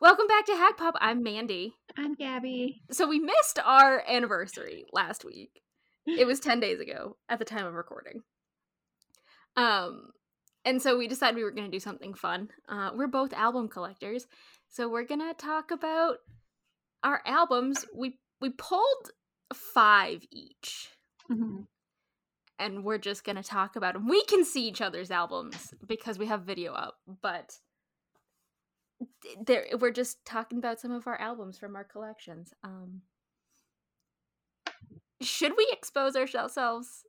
Welcome back to Hack Pop. I'm Mandy. I'm Gabby. So we missed our anniversary last week. It was 10 days ago at the time of recording. Um and so we decided we were going to do something fun. Uh we're both album collectors. So we're going to talk about our albums. We we pulled 5 each. Mm-hmm. And we're just going to talk about them. We can see each other's albums because we have video up, but there we're just talking about some of our albums from our collections. Um should we expose ourselves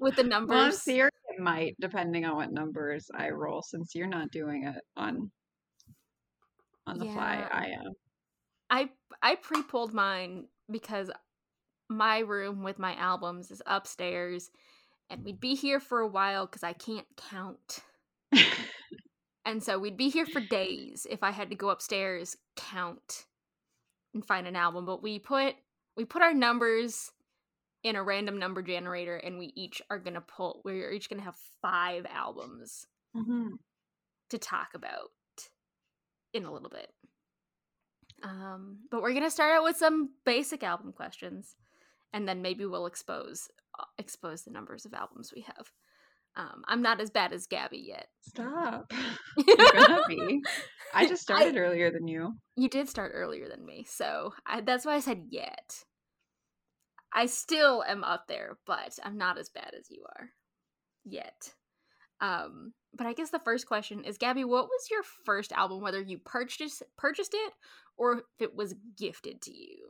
with the numbers? Well, I'm serious. It might, depending on what numbers I roll, since you're not doing it on on the fly. I am. I I pre-pulled mine because my room with my albums is upstairs and we'd be here for a while cuz I can't count. And so we'd be here for days if I had to go upstairs, count and find an album, but we put we put our numbers in a random number generator and we each are going to pull we're each going to have 5 albums Mhm. to talk about in a little bit. Um, but we're gonna start out with some basic album questions, and then maybe we'll expose uh, expose the numbers of albums we have. Um, I'm not as bad as Gabby yet. Stop. You're gonna be. I just started earlier than you. You did start earlier than me, so I, that's why I said yet. I still am up there, but I'm not as bad as you are yet. Um, but I guess the first question is, Gabby, what was your first album? Whether you purchased purchased it or if it was gifted to you?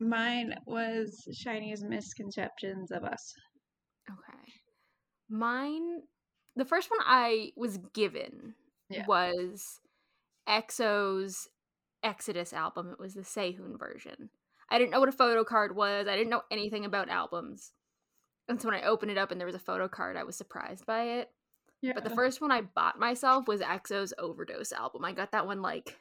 Mine was SHINee's Misconceptions of Us. Okay, mine. The first one I was given Yeah. was EXO's Exodus album. It was the Sehun version. I didn't know what a photo card was. I didn't know anything about albums. And so when I opened it up and there was a photo card, I was surprised by it. Yeah. But the first one I bought myself was EXO's Overdose album. I got that one like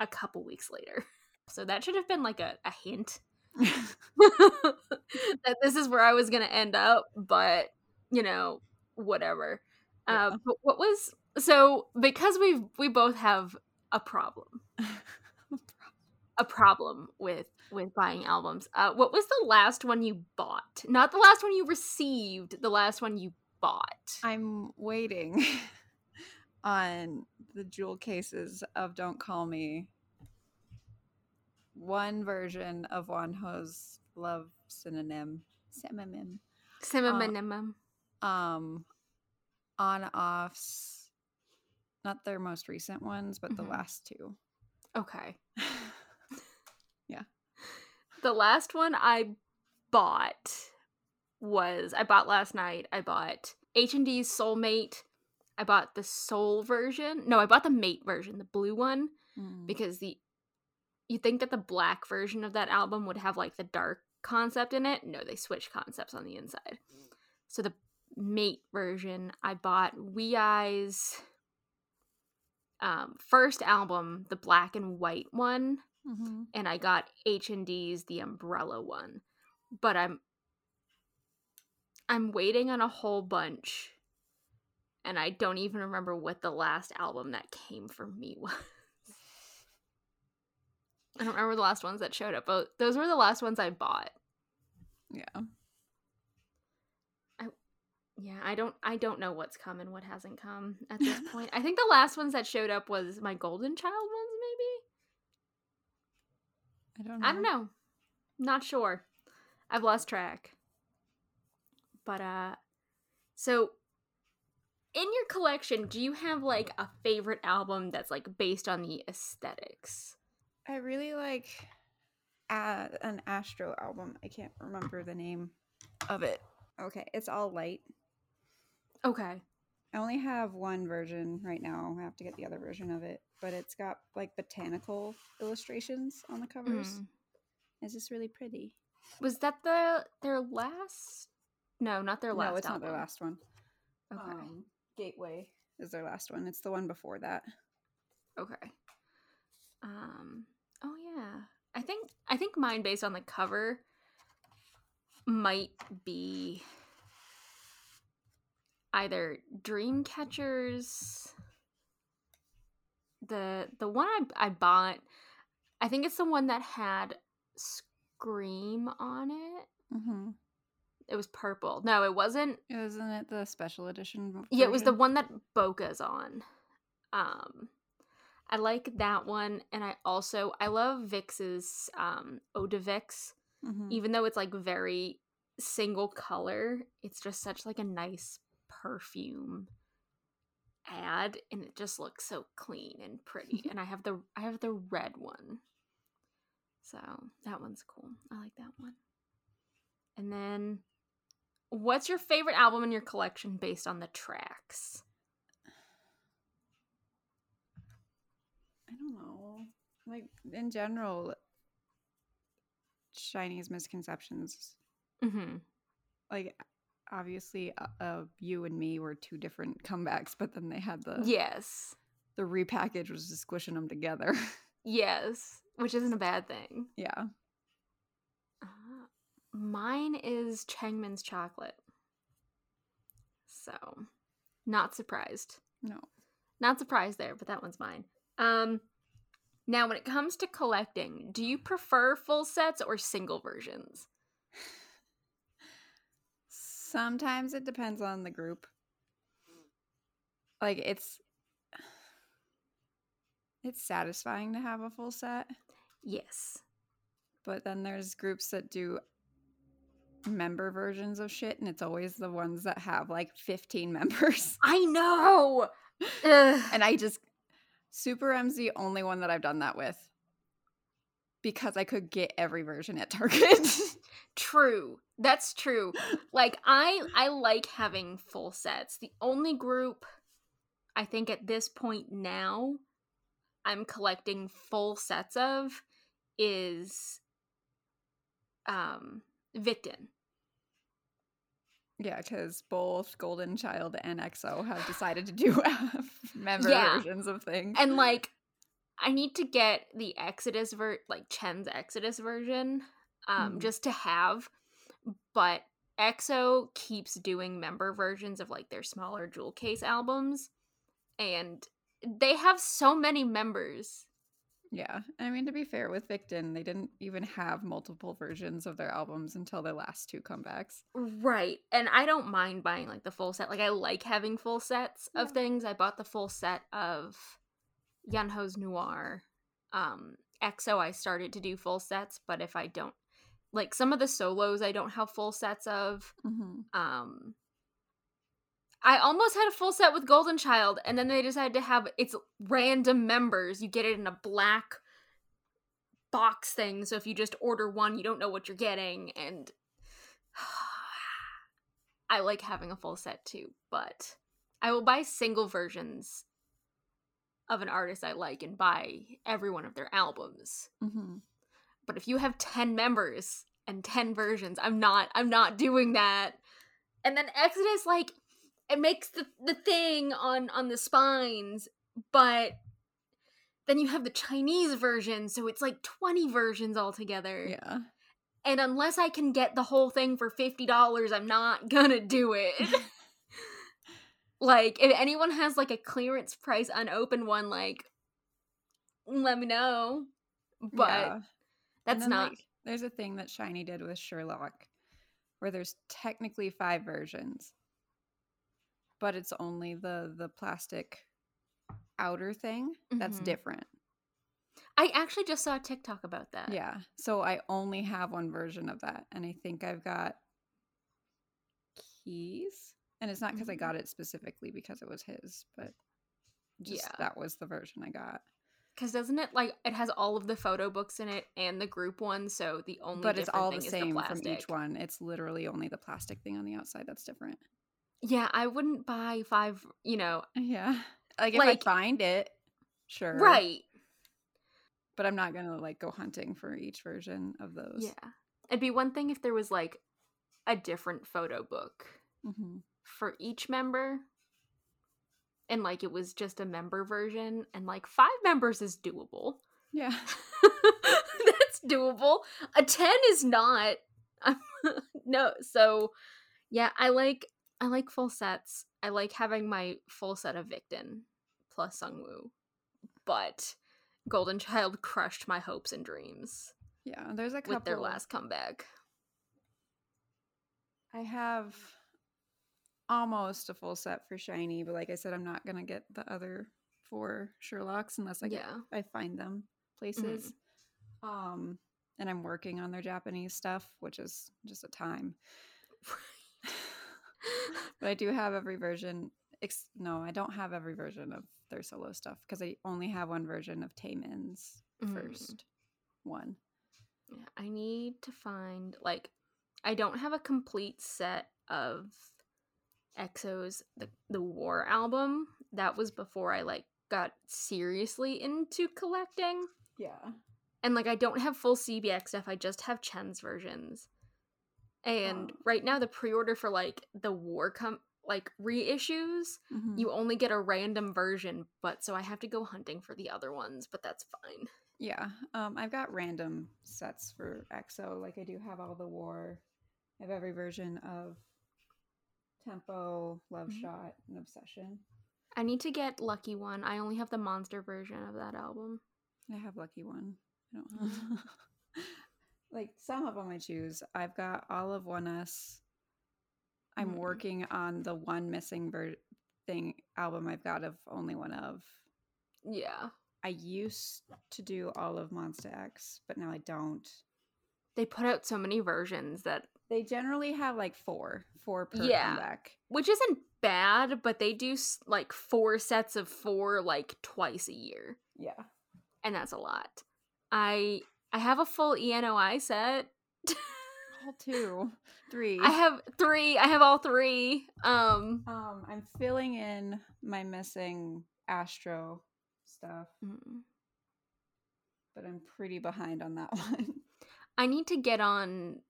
a couple weeks later. So that should have been like a, a hint that this is where I was going to end up, but you know, whatever. Yeah. Um, but what was so because we we both have a problem, a problem with with buying albums. Uh, what was the last one you bought? Not the last one you received. The last one you bought. I'm waiting on the jewel cases of Don't Call Me. One version of Wonho's Love Synonym. Synonym. Cinnamon. Um, on offs. Not their most recent ones, but the Mhm. last two. okay. yeah. The last one I bought was I bought last night. I bought H and D's Soulmate. I bought the Soul version. No, I bought the Mate version, the blue one, Mm. because the you think that the black version of that album would have like the dark concept in it. No, they switched concepts on the inside. So the Mate version, I bought WEi's um, first album, the black and white one Mhm. and I got H and D's the umbrella one. But I'm I'm waiting on a whole bunch and I don't even remember what the last album that came from me was. I don't remember the last ones that showed up, but those were the last ones I bought. Yeah. Yeah, I don't I don't know what's come and what hasn't come at this point. I think the last ones that showed up was my Golden Child ones, maybe? I don't know. I don't know. Not sure. I've lost track. But uh so in your collection, do you have like a favorite album that's like based on the aesthetics? I really like uh, an Astro album. I can't remember the name of it. Okay, it's all light. Okay. I only have one version right now. I have to get the other version of it, but it's got like botanical illustrations on the covers. Mm. It's just really pretty. Was that the their last No, not their last no, it's album. not their last one. Okay. Um, Gateway is their last one. It's the one before that. Okay. Um oh yeah. I think I think mine based on the cover might be either Dreamcatchers the the one I I bought, I think it's the one that had Scream on it. Mm-hmm. It was purple. No, it wasn't. Isn't it the special edition? Yeah, it was the one that Boca's on. Um I like that one and I also I love VIXX's um Eau de Vix. Mhm. Even though it's like very single color, it's just such like a nice perfume ad and it just looks so clean and pretty. and I have the I have the red one. So, that one's cool. I like that one. And then what's your favorite album in your collection based on the tracks? I don't know. Like in general, SHINee's misconceptions. mm-hmm. Like obviously, uh, uh, you and me were two different comebacks, but then they had the Yes. the repackage was just squishing them together. Yes, which isn't a bad thing. yeah. Uh, mine is Changmin's chocolate. So, not surprised. No. Not surprised there, but that one's mine. Um now when it comes to collecting, do you prefer full sets or single versions? Sometimes it depends on the group. Like it's it's satisfying to have a full set, Yes. but then there's groups that do member versions of shit and it's always the ones that have like 15 members. I know. And I just Super M's the only one that I've done that with. Because I could get every version at Target. True. That's true. Like I I like having full sets. The only group I think at this point now I'm collecting full sets of is um Victon. yeah, because both Golden Child and EXO have decided to do member Yeah. versions of things. And like I need to get the Exodus ver like Chen's Exodus version um Mhm. just to have but EXO keeps doing member versions of like their smaller jewel case albums and they have so many members. Yeah. I mean, to be fair with Victon, they didn't even have multiple versions of their albums until their last two comebacks. Right. And I don't mind buying like the full set. Like I like having full sets of Yeah. things. I bought the full set of Yunho's Noir. Um EXO I started to do full sets, but if I don't like some of the solos I don't have full sets of. Mm-hmm. Um I almost had a full set with Golden Child, and then they decided to have it's random members. You get it in a black box thing, so if you just order one, you don't know what you're getting. And I like having a full set too, but I will buy single versions of an artist I like and buy every one of their albums. Mm-hmm. But if you have 10 members and 10 versions, I'm not I'm not doing that. And then Exodus like it makes the the thing on on the spines, but then you have the Chinese version, so it's like 20 versions altogether. Yeah. And unless I can get the whole thing for $50, I'm not gonna do it. like if anyone has like a clearance price unopened one like let me know. But Yeah. That's not like, there's a thing that Shiny did with Sherlock where there's technically five versions, but it's only the the plastic outer thing that's Mhm. different. I actually just saw a TikTok about that. Yeah. So I only have one version of that. And I think I've got Key's. And it's not because I Mhm. got it specifically because it was his, but just Yeah. that was the version I got. Because doesn't it like it has all of the photo books in it and the group one, so the only But it's all thing the same from each one. It's literally only the plastic thing on the outside that's different. Yeah, I wouldn't buy five. You know, Yeah. Like if Like- I find it, sure. right? But I'm not gonna like go hunting for each version of those. Yeah, it'd be one thing if there was like a different photo book hmm for each member, and like it was just a member version, and like five members is doable. Yeah. That's doable. A 10 is not. no, so yeah, I like I like full sets. I like having my full set of Victon plus Sungwoo. but Golden Child crushed my hopes and dreams Yeah, there's a couple. with their last comeback. I have almost a full set for SHINee, but like I said, I'm not gonna get the other four Sherlocks unless I get Yeah. I find them places. Um, and I'm working on their Japanese stuff, which is just a time. but I do have every version. Ex- no, I don't have every version of their solo stuff because I only have one version of Taemin's Mm. first one. Yeah, I need to find like I don't have a complete set of EXO's the the War album. That was before I like got seriously into collecting. Yeah. And like I don't have full CBX stuff. I just have Chen's versions. And Oh. right now the pre-order for like the War com like reissues, Mhm. you only get a random version, but so I have to go hunting for the other ones, but that's fine. Yeah, um, I've got random sets for EXO. Like I do have all the war. I have every version of Tempo, Love Mhm. Shot, and Obsession. I need to get Lucky One. I only have the monster version of that album. I have Lucky One. I don't like some of them I choose. I've got all of ONEUS. I'm Mhm. working on the one missing ver- thing album I've got of only one of. Yeah. I used to do all of Monsta X, but now I don't. They put out so many versions that They generally have like four, four per Yeah. comeback. which isn't bad, but they do like four sets of four like twice a year, Yeah. and that's a lot. I I have a full ENOI set. All two, three. I have 3. I have all 3. Um um, I'm filling in my missing Astro stuff, mm, but I'm pretty behind on that one. I need to get on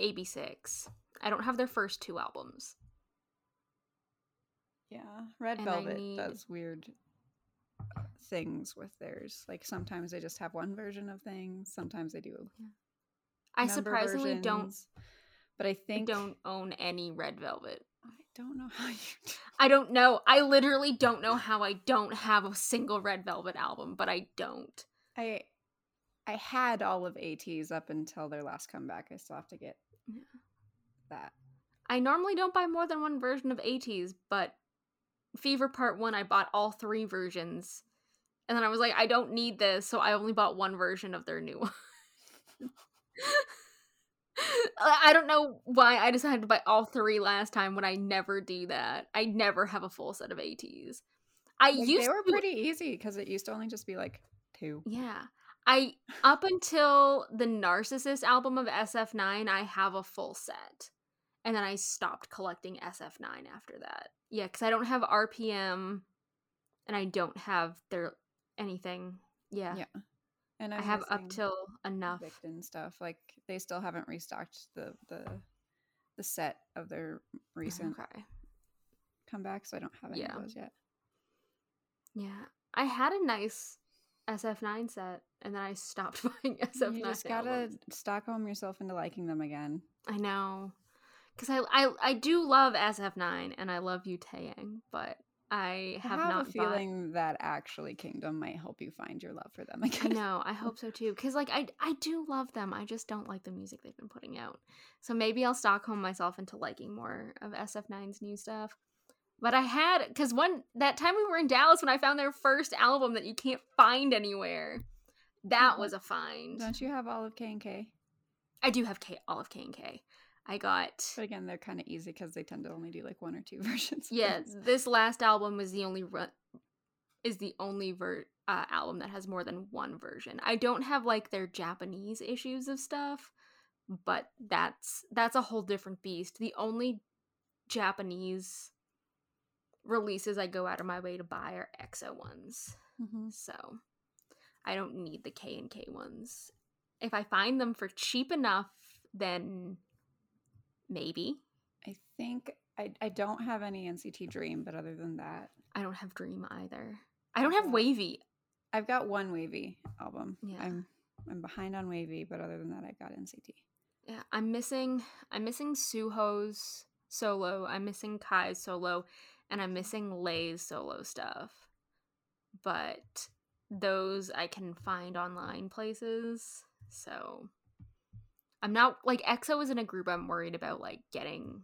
AB6IX. I don't have their first two albums. yeah, Red And Velvet need- does weird things with theirs. Like sometimes they just have one version of things. Sometimes they do. I member surprisingly don't But I I think don't own any Red Velvet. I don't know how you. do- I don't know. I literally don't know how I don't have a single Red Velvet album, but I don't. I I had all of ATEEZ up until their last comeback. I still have to get that. I normally don't buy more than one version of ATEEZ, but Fever Part 1, I bought all three versions. And then I was like, I don't need this, so I only bought one version of their new one. I I don't know why I decided to buy all three last time when I never do that. I never have a full set of ATEEZ. I Like, used they were to, pretty easy because it used to only just be like two. Yeah. I up until the Narcissus album of SF9, I have a full set. And then I stopped collecting SF9 after that. Yeah, cuz I don't have RPM and I don't have their anything. Yeah. Yeah. And I I'm have up till enough. Victon stuff. Like they still haven't restocked the the the set of their recent Okay. comeback, so I don't have any Yeah. of those yet. Yeah. I had a nice SF9 set and then I stopped buying SF9. you just gotta albums. Stockholm yourself into liking them again. I know. Cuz I, I I do love SF9 and I love Yu Taeyang, but I have, I have, not a bought- feeling that actually Kingdom might help you find your love for them I again. know. I hope so too. Cause like I I do love them. I just don't like the music they've been putting out. So maybe I'll Stockholm myself into liking more of SF9's new stuff. But I had because one that time we were in Dallas when I found their first album that you can't find anywhere. That Mhm. was a find. Don't you have all of K and K? I do have K all of K and K. I got But again, they're kind of easy because they tend to only do like one or two versions. yeah. This last album was the only ru- is the only ver- uh, album that has more than one version. I don't have like their Japanese issues of stuff, but that's that's a whole different beast. The only Japanese releases I go out of my way to buy are EXO ones. Mhm. So I don't need the K and K ones. If I find them for cheap enough, then maybe. I think I, I don't have any NCT Dream, but other than that, I don't have Dream either. I don't have WayV. I've got one WayV album. Yeah. I'm I'm behind on WayV, but other than that, I've got NCT. Yeah, I'm missing I'm missing Suho's solo, I'm missing Kai's solo, and I'm missing Lay's solo stuff. But those I can find online places. So I'm not like EXO is in a group I'm worried about like getting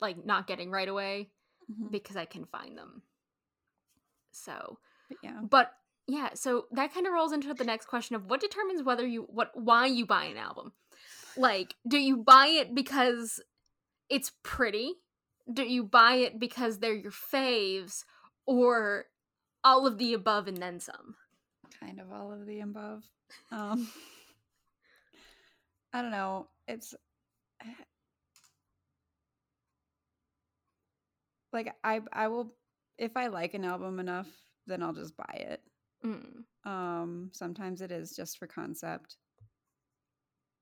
like not getting right away Mhm. because I can find them. So, But yeah. but yeah, so that kind of rolls into the next question of what determines whether you what why you buy an album. Like, do you buy it because it's pretty? Do you buy it because they're your faves or all of the above and then some? kind of all of the above. Um, I don't know. It's like I I will if I like an album enough, then I'll just buy it. Mm. Um, sometimes it is just for concept.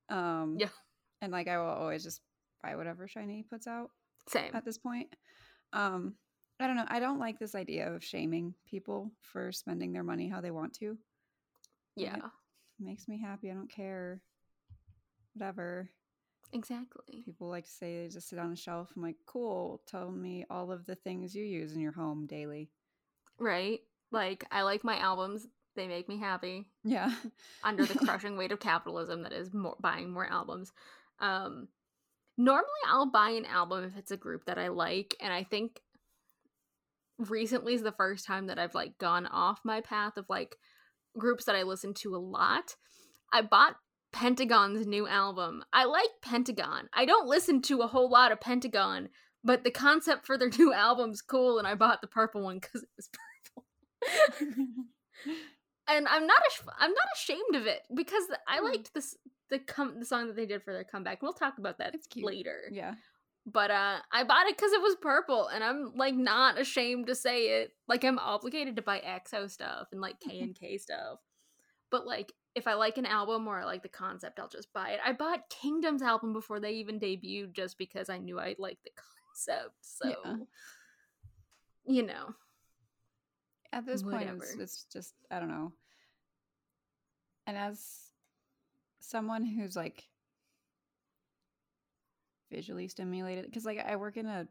Um, Yeah. and like I will always just buy whatever Shiny puts out Same. at this point. Um, I don't know. I don't like this idea of shaming people for spending their money how they want to. Yeah, makes me happy. I don't care. Whatever. exactly. People like to say they just sit on a shelf. I'm like, cool. Tell me all of the things you use in your home daily. Right? Like I like my albums. They make me happy. Yeah. under the crushing weight of capitalism that is more buying more albums. Um normally I'll buy an album if it's a group that I like and I think recently is the first time that I've like gone off my path of like groups that I listen to a lot. I bought Pentagon's new album. I like Pentagon. I don't listen to a whole lot of Pentagon, but the concept for their new album's cool and I bought the purple one cuz it was purple. and I'm not ash- I'm not ashamed of it because I Hmm. liked this the com- the song that they did for their comeback. We'll talk about that later. yeah. But uh I bought it cuz it was purple and I'm like not ashamed to say it. Like I'm obligated to buy EXO stuff and like K and K stuff. But like if I like an album or I like the concept, I'll just buy it. I bought Kingdom's album before they even debuted just because I knew I liked the concept. So Yeah. you know. At this point, it's, it's just, I don't know. And as someone who's like visually stimulated, because like I work in a,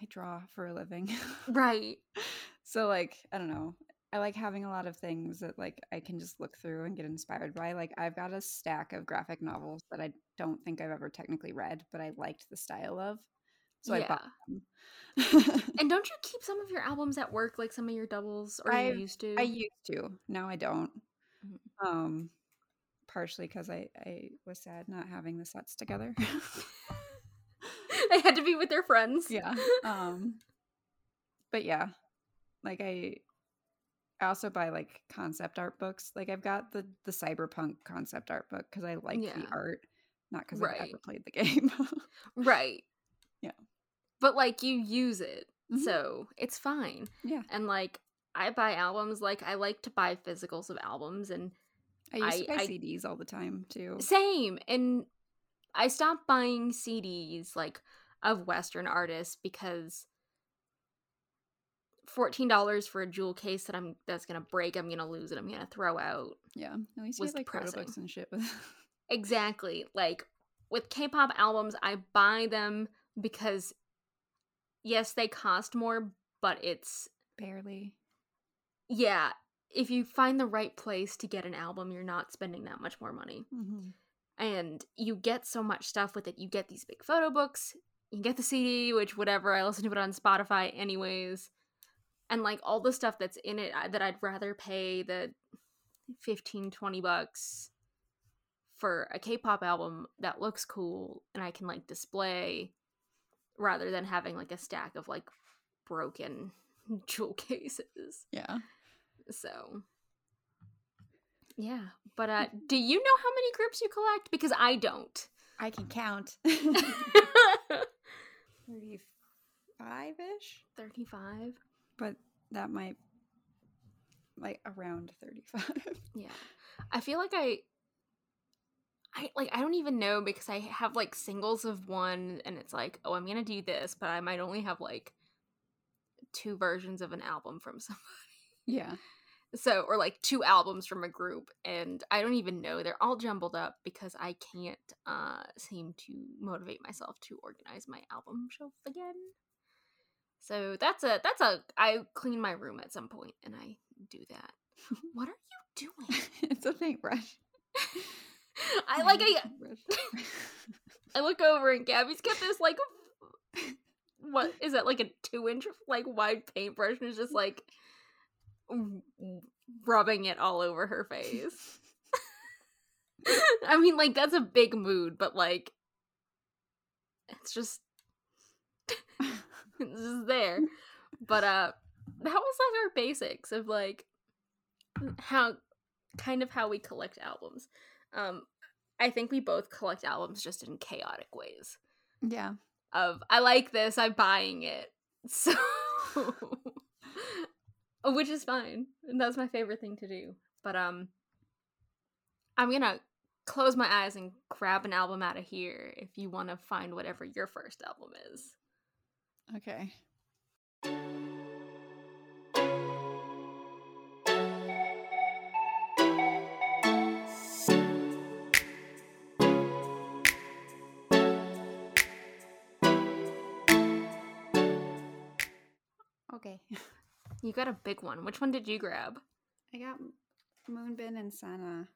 I draw for a living. Right. so like i don't know i like having a lot of things that like i can just look through and get inspired by like i've got a stack of graphic novels that i don't think i've ever technically read but i liked the style of so i bought them And don't you keep some of your albums at work, like some of your doubles, or I- you used to? i used to now i don't Mhm. um partially because i i was sad not having the sets together they had to be with their friends. yeah um but yeah like i i also buy like concept art books like i've got the the cyberpunk concept art book because i like Yeah. the art not because i've ever played the game right. Yeah. But like you use it, Mhm. so it's fine. yeah And like I buy albums, like I like to buy physicals of albums, and i used to I- buy I- cds all the time too same. And I stopped buying CDs like of Western artists because fourteen dollars for a jewel case that I'm that's gonna break, I'm gonna lose it, I'm gonna throw out. yeah at least was you like photo books and shit with Exactly. Like with K-pop albums, I buy them because yes, they cost more, but it's barely yeah, if you find the right place to get an album, you're not spending that much more money. Mhm. And you get so much stuff with it. You get these big photo books, you get the CD, which whatever, I listen to it on Spotify anyways. And like all the stuff that's in it that I'd rather pay the 15 20 bucks for a K-pop album that looks cool and I can like display rather than having like a stack of like broken jewel cases. yeah So yeah, but uh do you know how many groups you collect because I don't. i can count 35ish 35. but that might like around 35 Yeah. I feel like I I like I don't even know because I have like singles of one and it's like, oh, I'm going to do this, but I might only have like two versions of an album from somebody. yeah So, or like two albums from a group and I don't even know. They're all jumbled up because I can't uh seem to motivate myself to organize my album shelf again. So that's a that's a I clean my room at some point and I do that. What are you doing? it's a paintbrush. I like I. I look over and Gabby's got this like what is that like a two inch like wide paintbrush and it's just like rubbing it all over her face. I mean, like that's a big mood, but like it's just it's just there. But uh that was like our basics of like how kind of how we collect albums. Um I think we both collect albums just in chaotic ways. yeah. Of I like this, I'm buying it. So which is fine. And that's my favorite thing to do. But um I'm going to close my eyes and grab an album out of here if you want to find whatever your first album is. Okay. Okay. You got a big one. Which one did you grab? I got Moonbin and Sanha.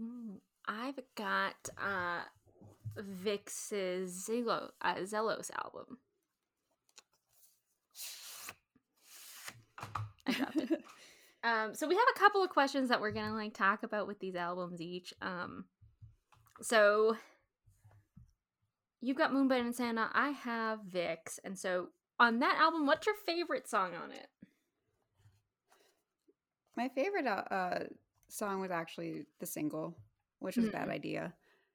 Ooh, I've got uh VIXX's Zelo, uh, Zelos album. I dropped it. Um, so we have a couple of questions that we're gonna like talk about with these albums each. Um, so you've got Moonbin and Sanha. I have Vix, and so on that album, what's your favorite song on it? My favorite uh, uh, song was actually the single, which was a bad Mm. idea.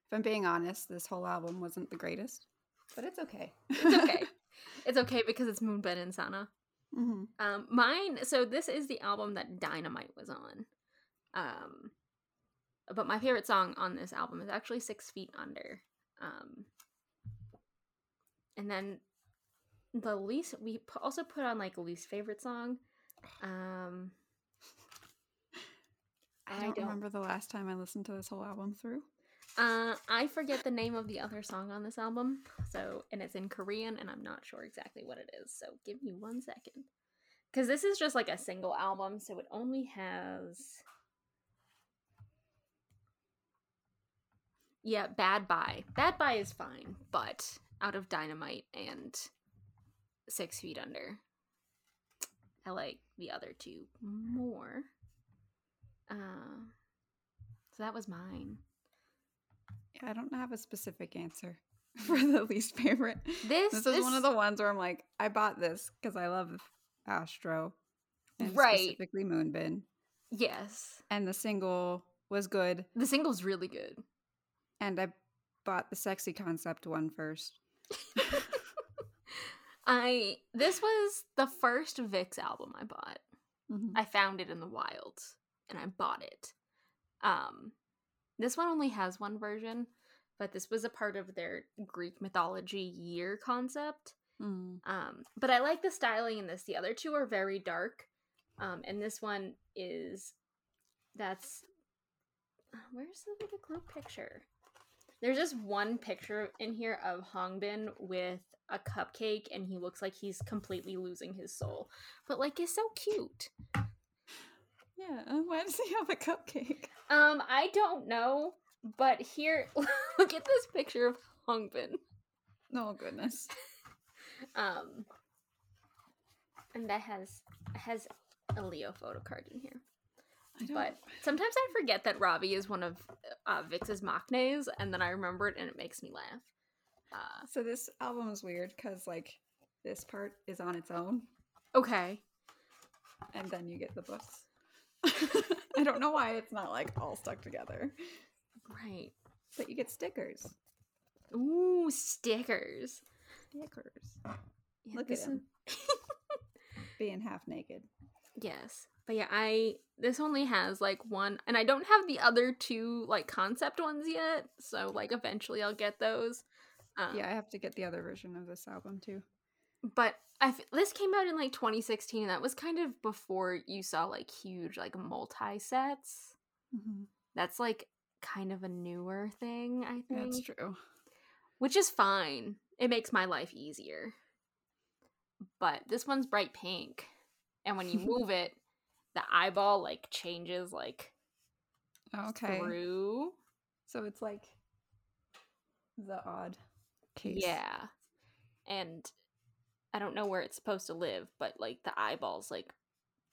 If I'm being honest, this whole album wasn't the greatest, but it's okay. It's okay. it's okay because it's Moonbin and Sanha. hmm Um, mine. So this is the album that Dynamite was on. Um, but my favorite song on this album is actually Six Feet Under. Um, and then the least we also put on like least favorite song. Um, I don't, remember the last time I listened to this whole album through. Uh, I forget the name of the other song on this album. So, and it's in Korean, and I'm not sure exactly what it is. So, give me one second. Because this is just like a single album, so it only has. Yeah, Bad Bye. Bad Bye is fine, but out of Dynamite and Six Feet Under, I like the other two more. Uh, so that was mine. Yeah, I don't have a specific answer for the least favorite. This, This is one of the ones where I'm like, I bought this because I love Astro, and Right. specifically Moonbin, Yes. and the single was good, The single's really good. and I bought the sexy concept one first. I this was the first VIXX album I bought. Mhm. I found it in the wild and I bought it. Um this one only has one version, but this was a part of their Greek mythology year concept. Mm. Um but I like the styling in this. The other two are very dark. Um and this one is that's where's the little group picture? There's just one picture in here of Hongbin with a cupcake and he looks like he's completely losing his soul. But like it's so cute. Yeah, uh, why does he have a cupcake? Um I don't know, but here look at this picture of Hongbin. Oh goodness. Um and that has has a Leo photo card in here. But sometimes I forget that Ravi is one of uh, VIXX's maknaes, and then I remember it and it makes me laugh. Uh, so this album is weird because like this part is on its own, okay. and then you get the books. I don't know why it's not like all stuck together, Right. but you get stickers. Ooh, stickers. Stickers. Yeah, Look at him. is- Being half naked. yes. But yeah, I this only has like one and I don't have the other two like concept ones yet, so like eventually I'll get those. Um, Yeah, I have to get the other version of this album too. But I f- this came out in like 2016 and that was kind of before you saw like huge like multi sets. Mm-hmm. That's like kind of a newer thing, I think. That's true. which is fine. It makes my life easier. but this one's bright pink. And when you move it, the eyeball like changes like Okay. through. So it's like the odd case. Yeah. And I don't know where it's supposed to live, but like the eyeballs like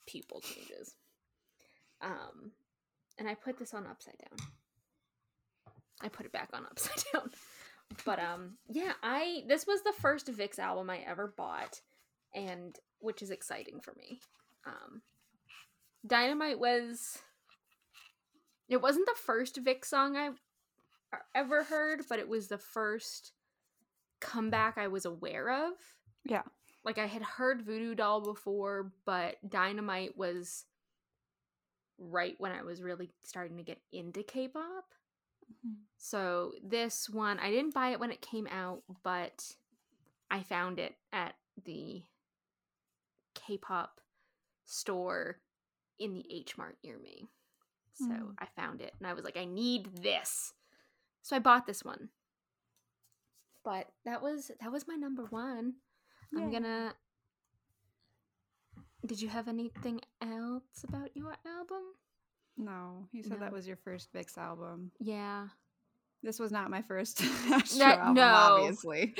pupil changes. Um and I put this on upside down. I put it back on upside down. But um yeah, I this was the first VIXX album I ever bought and which is exciting for me. Um Dynamite was it wasn't the first VIXX song I ever heard, but it was the first comeback I was aware of. Yeah. Like I had heard Voodoo Doll before, but Dynamite was right when I was really starting to get into K-pop. Mhm. So this one, I didn't buy it when it came out, but I found it at the K-pop store in the H Mart near me. So Mm. I found it and I was like, I need this. So I bought this one. But that was that was my number one. I'm gonna Did you have anything else about your album? No, you said No. that was your first VIXX album. Yeah. This was not my first Astro That- album, no. obviously.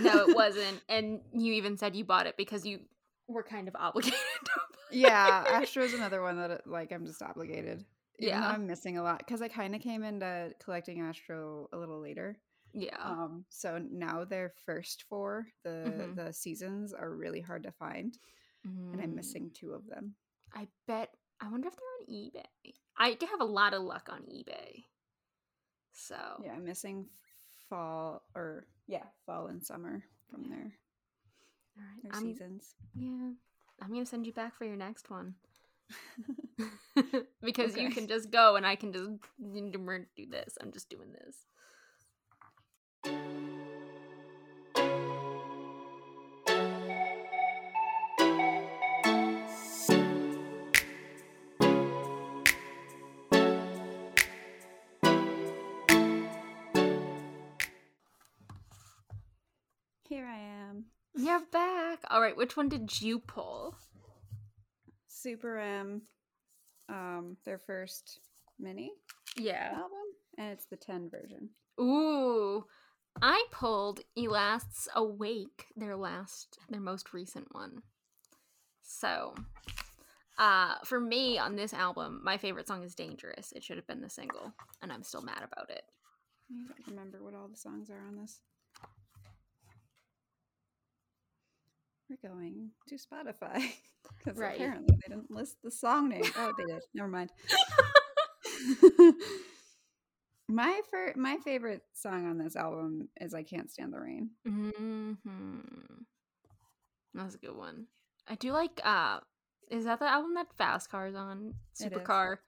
No, it wasn't. And you even said you bought it because you were kind of obligated to buy yeah. Astro is another one that like I'm just obligated. Even Yeah. I'm missing a lot because I kind of came into collecting Astro a little later. Yeah. Um, so now their first four, the Mhm. the seasons are really hard to find, and I'm Mm. missing two of them. I bet I wonder if they're on eBay. I do have a lot of luck on eBay. So Yeah, I'm missing fall or yeah, fall and summer from their all right. their I'm, seasons. Yeah. I'm gonna send you back for your next one. because you can just go and I can just do this. I'm just doing this. Here I am, You're back. All right, which one did you pull? Super M, um, their first mini Yeah. album, and it's the ten version. Ooh. I pulled Elast's Awake, their last their most recent one. So, uh for me on this album, my favorite song is Dangerous. It should have been the single, and I'm still mad about it. I don't remember what all the songs are on this. We're going to Spotify because Right. apparently they didn't list the song name. Oh, they did. Never mind. my fir- my favorite song on this album is "I Can't Stand the Rain." hmm That's a good one. I do like uh is that the album that Fast Car's on? Supercar,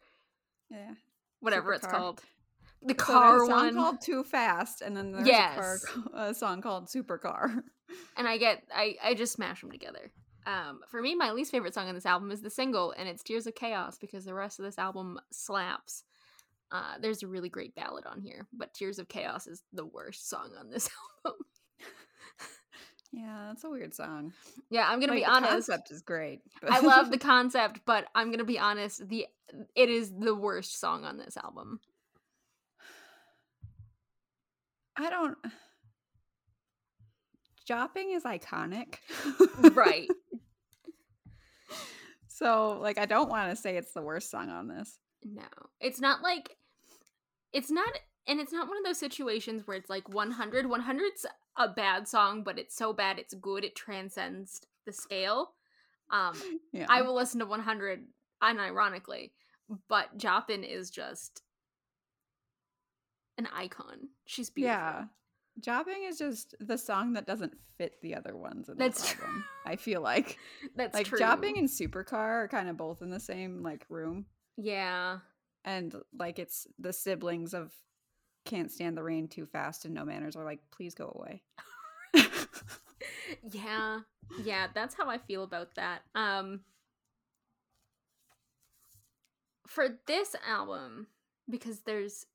Yeah, whatever it's called. The car song one. called "Too Fast," and then there's Yes. a, car, a song called "Supercar." and I get I I just smash them together. Um, for me, my least favorite song on this album is the single, and it's "Tears of Chaos" because the rest of this album slaps. Uh, there's a really great ballad on here, but "Tears of Chaos" is the worst song on this album. yeah, that's a weird song. yeah, I'm gonna Like, be the honest. concept is great. But... I love the concept, but I'm gonna be honest. The it is the worst song on this album. I don't. Jopping is iconic. Right. so, like, I don't want to say it's the worst song on this. No, it's not like it's not, and it's not one of those situations where it's like 100. 100's a bad song, but it's so bad it's good. It transcends the scale. Um, Yeah. I will listen to 100 unironically, but Joppin is just an icon. She's beautiful. Yeah. Jopping is just the song that doesn't fit the other ones in That's album. I feel like that's like true. Jopping and Supercar are kind of both in the same like room, yeah, and like it's the siblings of Can't Stand the Rain, Too Fast, and No Manners are like, please go away. yeah, yeah. That's how I feel about that. Um, for this album, because there's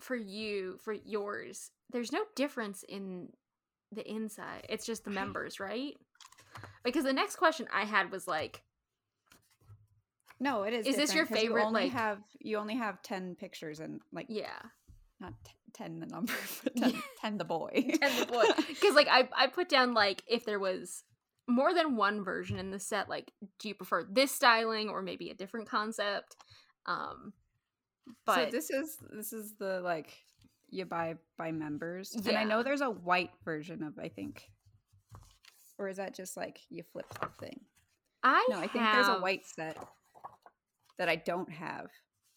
for you for yours, there's no difference in the inside. It's just the members, right? Because the next question I had was like, No, it is. Is this your favorite, You only like- have you only have ten pictures and like yeah, not t- ten the number, but ten, 10 the boy. ten the boy. Because like I I put down like if there was more than one version in the set, like do you prefer this styling or maybe a different concept? Um, but so this is this is the like you buy by members, and I know there's a white version of I think, or is that just like you flip the thing? I No, I think there's a white set that I don't have,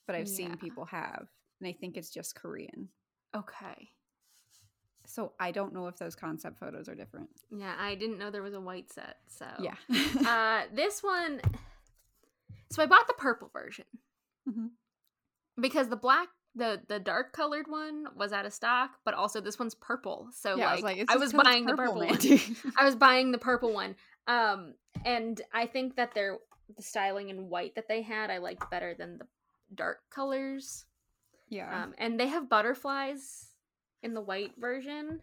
but I've Yeah. seen people have, and I think it's just Korean. Okay, So I don't know if those concept photos are different. yeah, I didn't know there was a white set. So Yeah. uh, this one. So I bought the purple version Mhm. Because the black. The, the dark colored one was out of stock, but also this one's purple. So Yeah, like I was 'cause it's buying the purple one. I was buying the purple one. Um, and I think that their the styling in white that they had I liked better than the dark colors. yeah. Um, and they have butterflies in the white version.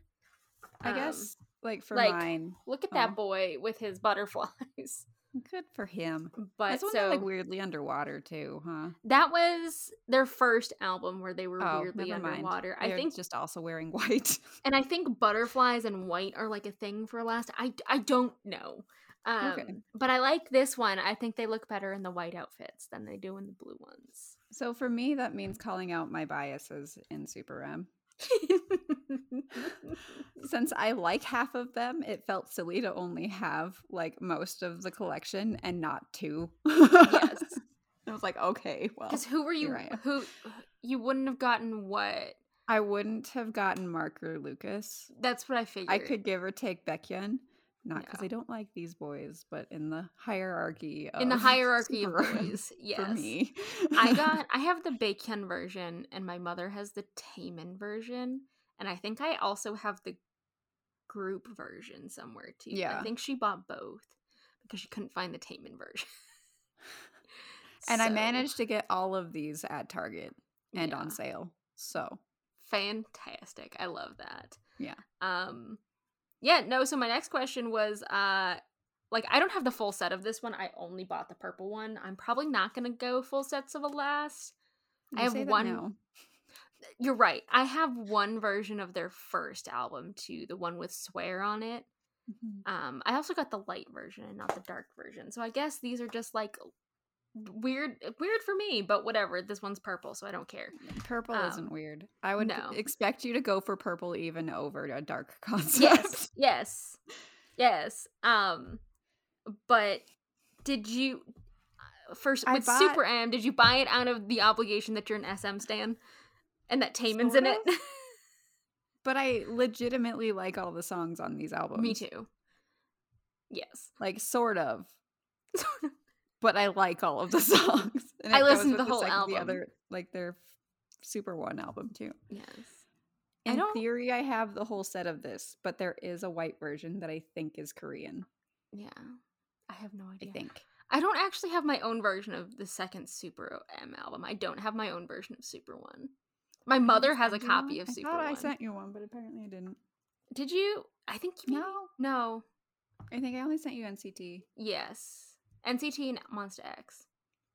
I Um, guess like for like, mine, Look at that Oh. boy with his butterflies. good for him. But That's so like weirdly underwater too, huh? that was their first album where they were Oh, weirdly underwater. I think just also wearing white. and I think butterflies and white are like a thing for last. I I don't know. Um, Okay. But I like this one. I think they look better in the white outfits than they do in the blue ones. so for me, that means calling out my biases in Super M. Since I like half of them, it felt silly to only have like most of the collection and not two. yes. I was like, okay, well, Because who were you? here I am. Who you wouldn't have gotten what? I wouldn't have gotten Marker Lucas. That's what I figured. I could give or take Baekhyun. Not because Yeah. I don't like these boys, but in the hierarchy of in the hierarchy of boys. Yes. for me. I got. I have the Baekhyun version, and my mother has the Taemin version, and I think I also have the group version somewhere too. Yeah. I think she bought both because she couldn't find the Taemin version. and I managed to get all of these at Target and yeah. on sale. So fantastic. I love that. Yeah. Um yeah, no, so my next question was uh like I don't have the full set of this one. I only bought the purple one. I'm probably not going to go full sets of Alas. I have one now. You're right. I have one version of their first album too, the one with Swear on it. Mhm. Um I also got the light version and not the dark version. So I guess these are just like weird weird for me, but whatever. This one's purple, so I don't care. Purple Um, isn't weird. I would no. expect you to go for purple even over a dark concept. yes yes yes um but did you uh, first I with bought- super m did you buy it out of the obligation that you're an sm stan and that Taemin's in it But I legitimately like all the songs on these albums. me too yes Like sort of. But I like all of the songs. And I listened to the whole album. The other like their Super One album too. yes In don't- theory, I have the whole set of this, but there is a white version that I think is Korean. yeah i have no idea. I think. I don't actually have my own version of the second super m album i don't have my own version of super one my mother has a copy of I super thought one I sent you one, but apparently I didn't. did you i think you No. no I think I only sent you NCT. Yes. NCT and Monsta X.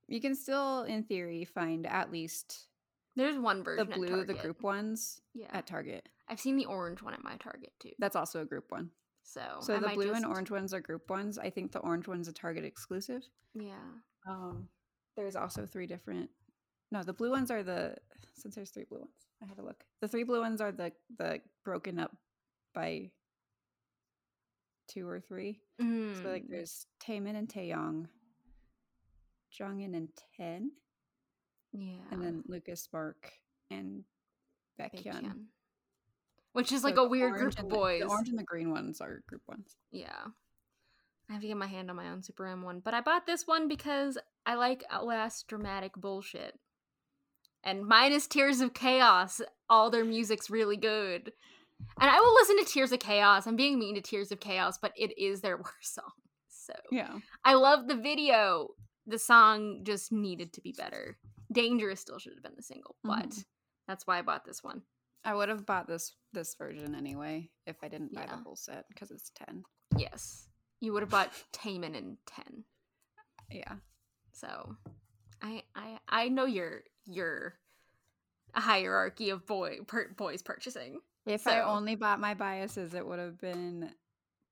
You can still, in theory, find at least There's one the version. at blue, the group ones Yeah. at Target. I've seen the orange one at my Target too. That's also a group one. So So I the blue and orange ones are group ones. I think the orange one's a Target exclusive. Yeah. Um, there's also three different. No, the blue ones are the since there's three blue ones. I had to look. The three blue ones are the the broken up by two or three. So like Mm. there's Taemin and Taeyong, Jongin and Ten, yeah. and then Lucas Mark and Baekhyun. Which is So like a weird group of and the- boys. The orange and the green ones are group ones. Yeah. I have to get my hand on my own Super M one. But I bought this one because I like Outlast dramatic bullshit. And minus Tears of Chaos, all their music's really good. And I will listen to Tears of Chaos. I'm being mean to Tears of Chaos, but it is their worst song. So Yeah. I love the video. The song just needed to be better. Dangerous still should have been the single, but Mhm. that's why I bought this one. I would have bought this this version anyway if I didn't buy Yeah. the whole set because it's ten. Yes. you would have bought Taemin in ten. Yeah. So, I I I know your your hierarchy of boy per, boys purchasing. If I only bought my biases, it would have been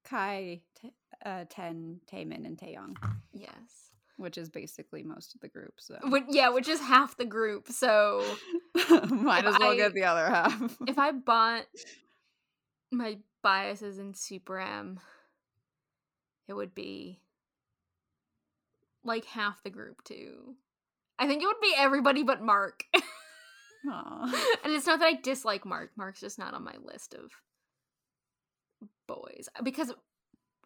Kai, T- uh, Ten, Taemin, and Taeyong, Yes. which is basically most of the group. So Which, yeah, which is half the group. So might as well I- get the other half. if I bought my biases in Super M, it would be like half the group too. I think it would be everybody but Mark. Aw. and it's not that I dislike Mark. Mark's just not on my list of boys. Because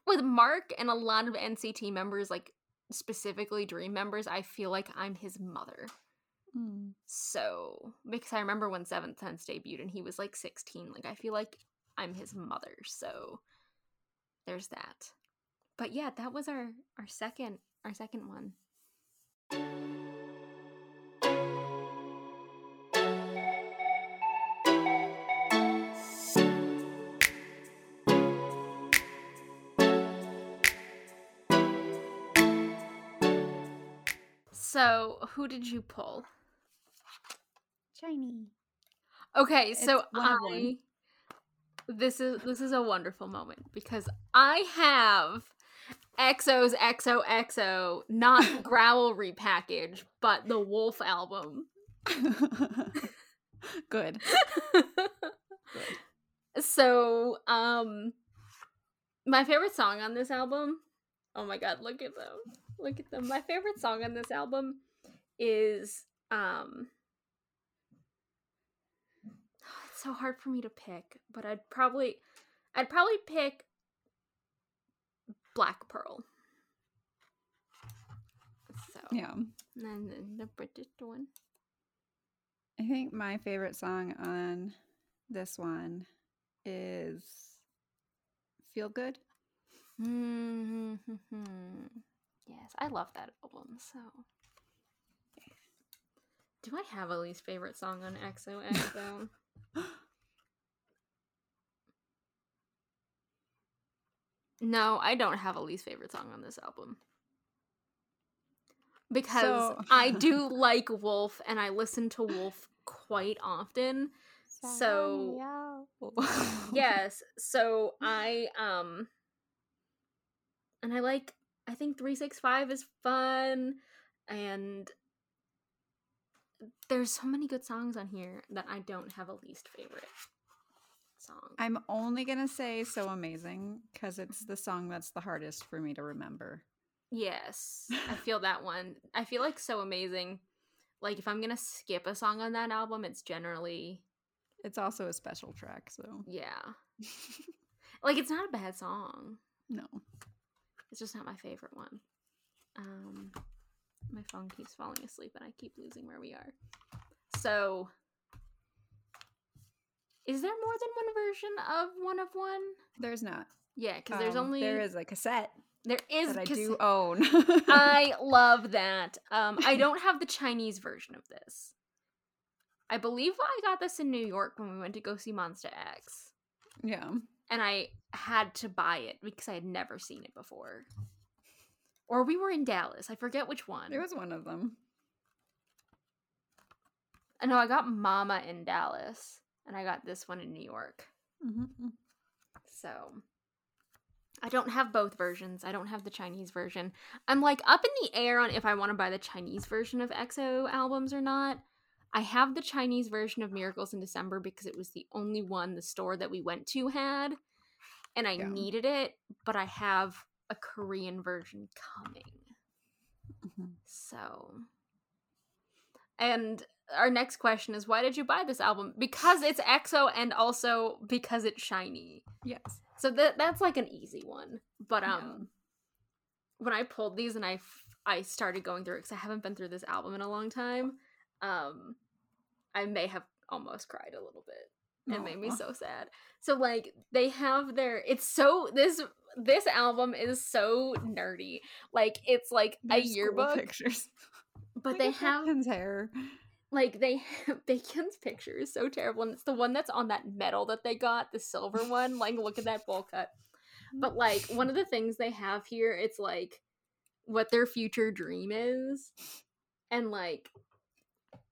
with Mark and a lot of NCT members, like specifically Dream members, I feel like I'm his mother. Mm. So, because I remember when Seventh Sense debuted and he was like 16, like I feel like I'm his mother. So, there's that. But yeah, that was our our second our second one. So, who did you pull? Shiny. Okay, so It's one. I this is this is a wonderful moment because I have EXO's XOXO, not Growl repackage, but the Wolf album. Good. so, um my favorite song on this album. Oh my god, look at them. Look at them. My favorite song on this album is um it's so hard for me to pick, but I'd probably I'd probably pick Black Pearl. So, Yeah. and then the British one. I think my favorite song on this one is Feel Good. Mm-hmm. Yes, I love that album. So, do I have a least favorite song on XOXO? no, I don't have a least favorite song on this album because So- I do like Wolf, and I listen to Wolf quite often. So- yes so i um and i like i think 365 is fun and there's so many good songs on here that i don't have a least favorite song. I'm only going to say So Amazing because it's the song that's the hardest for me to remember. yes i feel that one. I feel like so amazing like if i'm gonna skip a song on that album it's generally It's also a special track, so. Yeah. Like it's not a bad song. No. It's just not my favorite one. Um, my phone keeps falling asleep and I keep losing where we are. So, is there more than one version of one of one? There's not. Yeah, because there's Um, only there is a cassette there is that I cas- do own. I love that. Um, I don't have the Chinese version of this. I believe I got this in New York when we went to go see Monsta X. yeah. and I had to buy it because I had never seen it before. Or we were in Dallas. I forget which one. It was one of them. I know I got Mama in Dallas, and I got this one in New York. Mm-hmm. So I don't have both versions. I don't have the Chinese version. I'm like up in the air on if I want to buy the Chinese version of EXO albums or not. I have the Chinese version of Miracles in December because it was the only one the store that we went to had, and I Yeah. needed it, but I have a Korean version coming. Mhm. So, and our next question is why did you buy this album? Because it's EXO and also because it's shiny. Yes. So that that's like an easy one. But Yeah. um when I pulled these and I f- I started going through it cuz I haven't been through this album in a long time, um I may have almost cried a little bit. It made me so sad. So like they have their it's so this this album is so nerdy. Like it's like Their a yearbook, pictures. but they have Captain's hair. like they Baekhyun's picture is so terrible, and it's the one that's on that medal that they got, the silver one. Like, look at that bowl cut. But like one of the things they have here, it's like what their future dream is. And like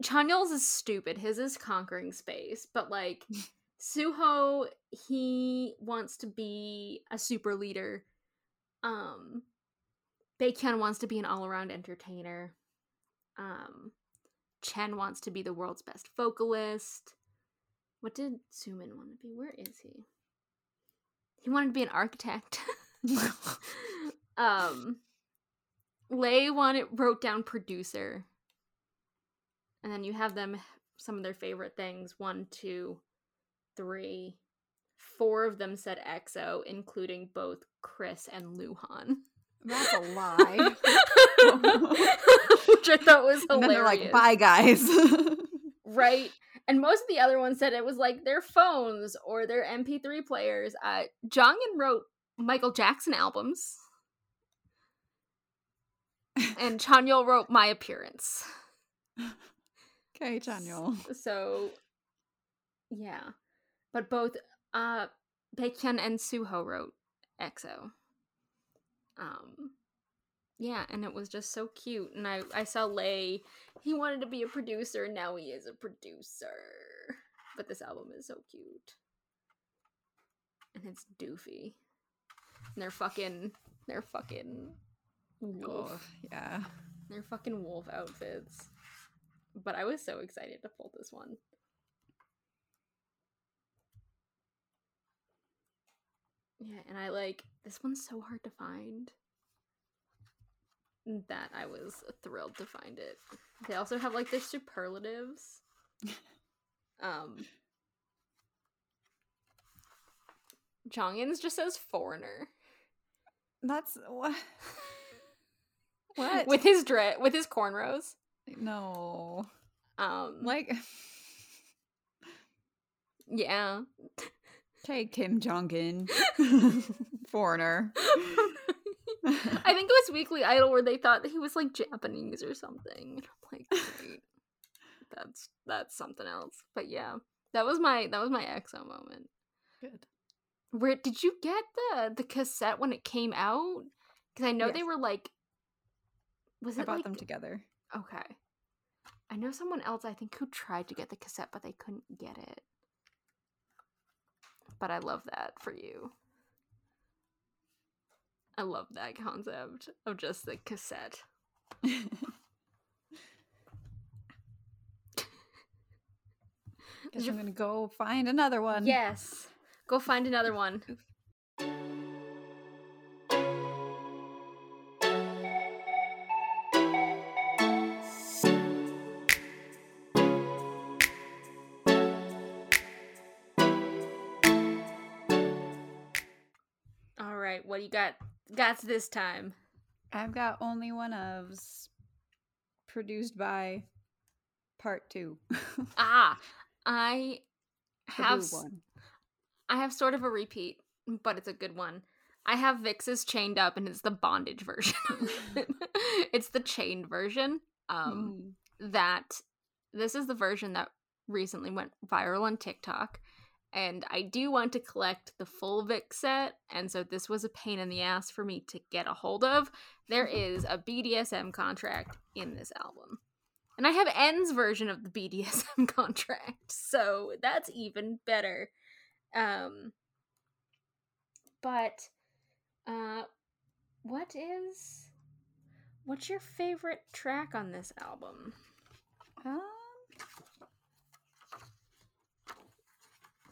Chanyeol's is stupid. His is conquering space, but like Suho, he wants to be a super leader. Um Baekhyun wants to be an all-around entertainer. Um Chen wants to be the world's best vocalist. What did Xiumin want to be? Where is he? He wanted to be an architect. um Lay wanted wrote down producer. And then you have them some of their favorite things. one two three four of them said EXO, including both Kris and Luhan. That's a lie. Which I thought was hilarious. and then they're like, "Bye, guys." right? And most of the other ones said it was like their phones or their MP3 players. Uh, Jongin wrote Michael Jackson albums, and Chanyeol wrote My Appearance. Okay, Chanyeol. So, yeah, but both uh, Baekhyun and Suho wrote EXO. Um, yeah, and it was just so cute. And I, I saw Lay, he wanted to be a producer, and now he is a producer. But this album is so cute. And it's doofy. And they're fucking, they're fucking wolf. Oh, yeah. They're fucking wolf outfits. But I was so excited to pull this one. Yeah, and I like this one's so hard to find that I was thrilled to find it. They also have like their superlatives. um Jongin's just says foreigner. That's what. What? With his dread with his cornrows. No. Um Like, yeah. okay, Kim Jongin, foreigner. I think it was Weekly Idol where they thought that he was like Japanese or something. Like, great. That's that's something else. But yeah. That was my that was my EXO moment. Good. Where did you get the the cassette when it came out? Because I know they were like was I it bought like them together. Okay. I know someone else I think who tried to get the cassette but they couldn't get it. But I love that for you. I love that concept of just the cassette. Guess I'm gonna go find another one. Yes. Go find another one. you got? Got this time? I've got only one ofs produced by part two. Ah, I have one. I have sort of a repeat, but it's a good one. I have VIXX's chained up, and it's the bondage version. it's the chained version. Um, Mm. that this is the version that recently went viral on TikTok. And I do want to collect the full VIXX set, and so this was a pain in the ass for me to get a hold of. There is a BDSM contract in this album. And I have N's version of the BDSM contract, so that's even better. Um but uh what is what's your favorite track on this album? Um,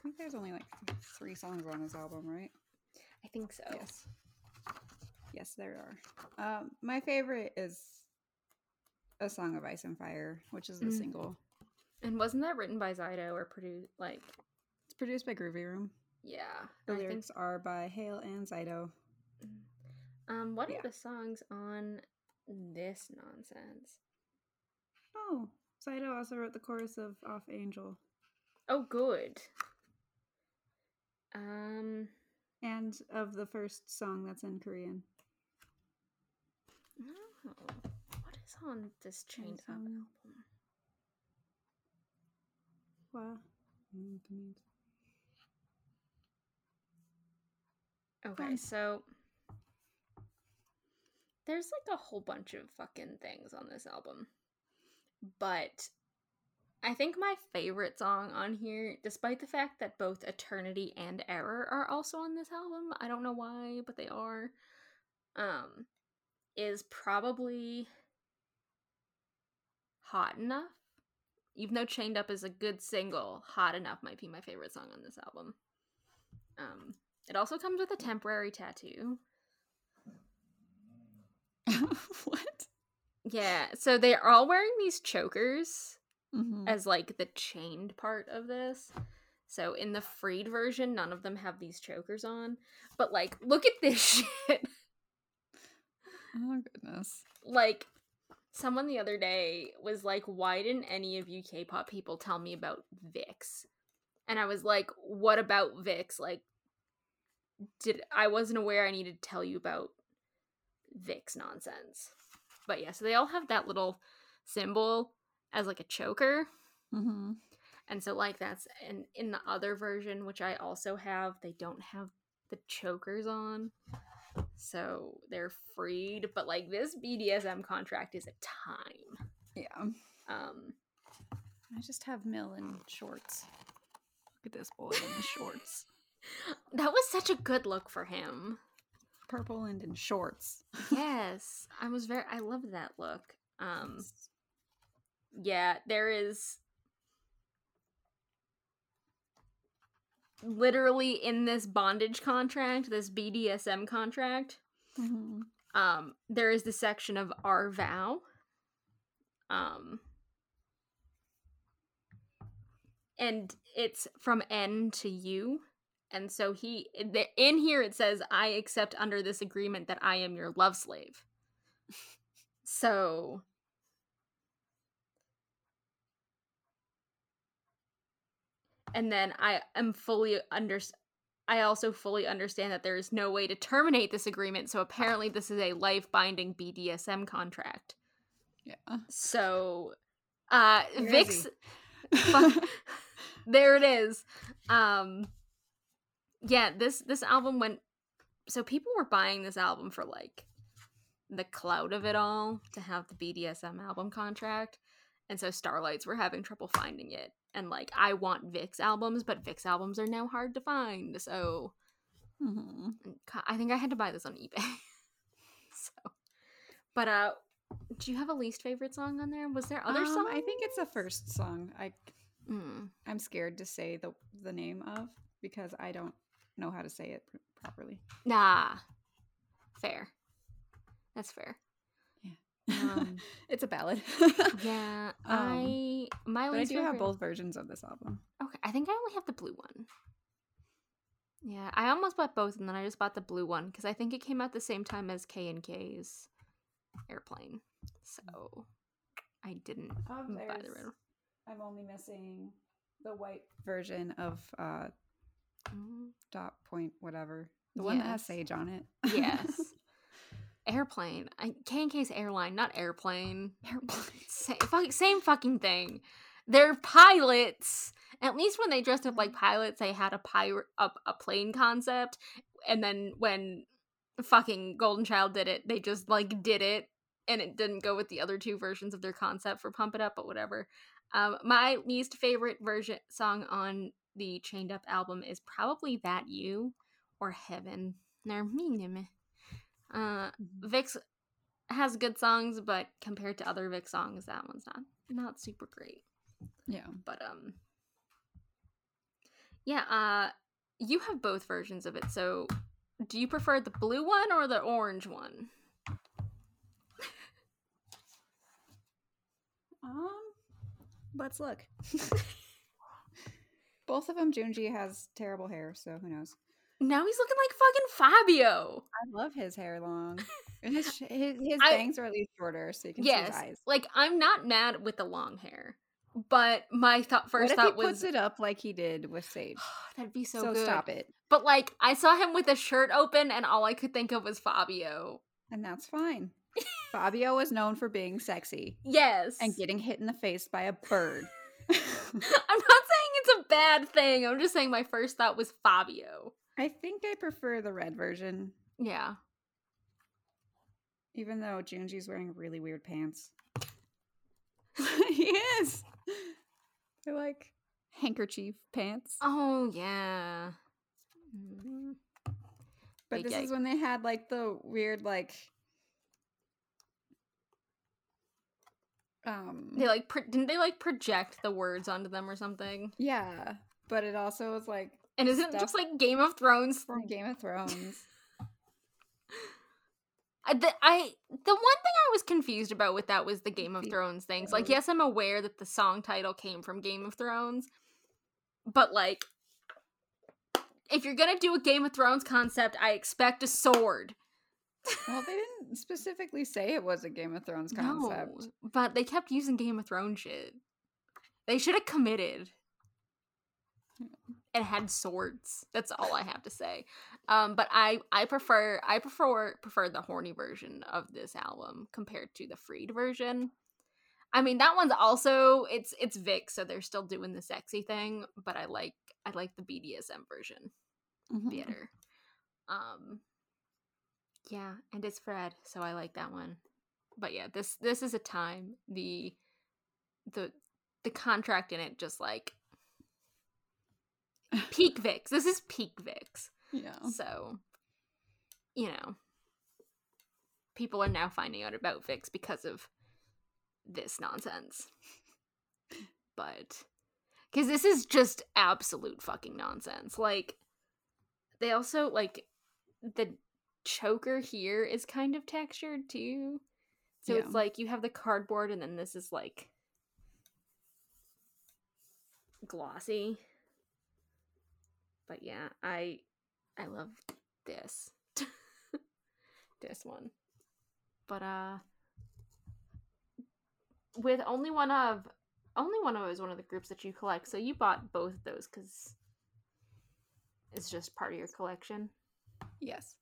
I think there's only like three songs on this album, right? I think so. Yes. Yes, there are. Um, my favorite is "A Song of Ice and Fire," which is the Mm. single. And wasn't that written by Zydo or produced like It's produced by Groovy Room. yeah. The I think lyrics are by Hale and Zydo. um what yeah. are the songs on this nonsense? Oh, Zydo also wrote the chorus of "Off Angel" Oh good. Um and of the first song that's in Korean. no. What is on this chained up um, album? Wow. Mm, Okay, so there's like a whole bunch of fucking things on this album. But I think my favorite song on here, despite the fact that both Eternity and Error are also on this album, I don't know why, but they are, um, is probably Hot Enough. Even though Chained Up is a good single, Hot Enough might be my favorite song on this album. Um, it also comes with a temporary tattoo. what? Yeah, so they're all wearing these chokers Mm-hmm. as like the chained part of this. So in the freed version, none of them have these chokers on. But like, look at this shit. Oh goodness. like, someone the other day was like, "Why didn't any of you K-pop people tell me about VIXX?" And I was like, "What about VIXX? Like, did I wasn't aware I needed to tell you about VIXX nonsense." But yeah, so they all have that little symbol as like a choker. Mm-hmm. And so like that's and in the other version, which I also have, they don't have the chokers on. So they're freed, but like this BDSM contract is a time. Yeah. Um I just have Mill in shorts. Look at this boy in the shorts. that was such a good look for him. Purple and in shorts. Yes. I was very I loved that look. Um yeah, there is literally in this bondage contract, this BDSM contract, Mm-hmm. um there is the section of our vow um and it's from n to u and so he the- in here it says i accept under this agreement that i am your love slave so and then i am fully under I also fully understand that there is no way to terminate this agreement, so apparently this is a life binding BDSM contract. Yeah. So uh Where VIXX there it is. Um yeah, this this album went so people were buying this album for like the clout of it all to have the BDSM album contract. And so Starlights were having trouble finding it. And like I want VIXX albums, but VIXX albums are now hard to find. So Mhm. I think I had to buy this on eBay. so but uh do you have a least favorite song on there? Was there other Um, songs? I think it's the first song. I Mm. I'm scared to say the the name of because I don't know how to say it properly. Nah. Fair. That's fair. Um, it's a ballad. Yeah, Um, I my but I least do have both versions of this album. Okay, I think I only have the blue one. Yeah, I almost bought both, and then I just bought the blue one because I think it came out the same time as K and K's airplane. So I didn't Oh, buy the red. I'm only missing the white version of uh Mm, dot point whatever. The one that has sage on it. Yes. Airplane. I K and K's airline, not airplane. Airplane. Sa- fuck- same fucking thing. They're pilots. At least when they dressed up like pilots, they had a pirate a, a plane concept, and then when fucking Golden Child did it, they just like did it, and it didn't go with the other two versions of their concept for Pump It Up, but whatever. Um, my least favorite version song on the Chained Up album is probably That You or Heaven. They're me. Uh, VIXX has good songs, but compared to other VIXX songs, that one's not not super great. Yeah. But um, yeah. Uh, you have both versions of it. So, do you prefer the blue one or the orange one? Um, let's look. Both of them, Junji has terrible hair, so who knows? Now he's looking like fucking Fabio. I love his hair long. His his, his I- bangs are at least shorter, so you can see his eyes. like I'm not mad with the long hair, but my thought first thought puts was it up like he did with Sage? that'd be so, So, good. stop it, But like I saw him with a shirt open, and all I could think of was Fabio. and that's fine. Fabio is known for being sexy Yes, and getting hit in the face by a bird. I'm not saying it's a bad thing. I'm just saying my first thought was Fabio. I think I prefer the red version, Yeah. even though Junji's wearing really weird pants. he is. They're like handkerchief pants. Oh yeah. Mhm. But this is when they had like the weird like um They like pro- didn't they like project the words onto them or something? yeah, but it also was like And isn't it just like Game of Thrones? from Game of Thrones. I, the, I the one thing I was confused about with that was the Game of Thrones things. Like, yes, I'm aware that the song title came from Game of Thrones, but like, if you're gonna do a Game of Thrones concept, I expect a sword. well, they didn't specifically say it was a Game of Thrones concept. No, but they kept using Game of Thrones shit. They should have committed. Hmm. It had swords. That's all I have to say. Um, but I I prefer I prefer prefer the horny version of this album compared to the freed version. I mean that one's also it's it's VIXX, so they're still doing the sexy thing, but I like I like the BDSM version Mhm. better. Um yeah, and it's Fred, so I like that one. But yeah, this this is a time the the the contract in it just like peak VIXX. This is peak VIXX. Yeah. So, you know, people are now finding out about VIXX because of this nonsense. But because this is just absolute fucking nonsense. Like, they also like the choker here is kind of textured too. So Yeah. it's like you have the cardboard, and then this is like glossy. But yeah, I I love this. this one. But uh with only one of only one of is one of the groups that you collect. So you bought both of those cuz it's just part of your collection. Yes.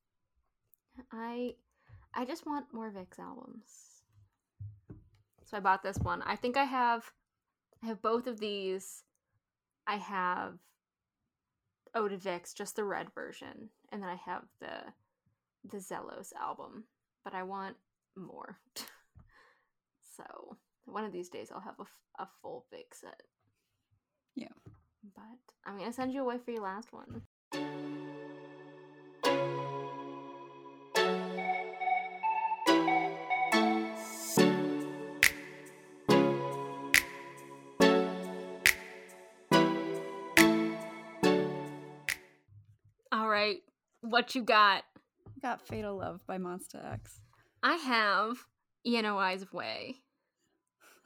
I I just want more VIXX albums. So I bought this one. I think I have I have both of these. I have Ode to VIXX, just the red version, and then I have the the Zelos album. But I want more. so one of these days I'll have a, f- a full VIXX set. Yeah. But I'm gonna send you away for your last one. All right, what you got? Got Fatal Love by Monsta X. I have ENOI's of Way.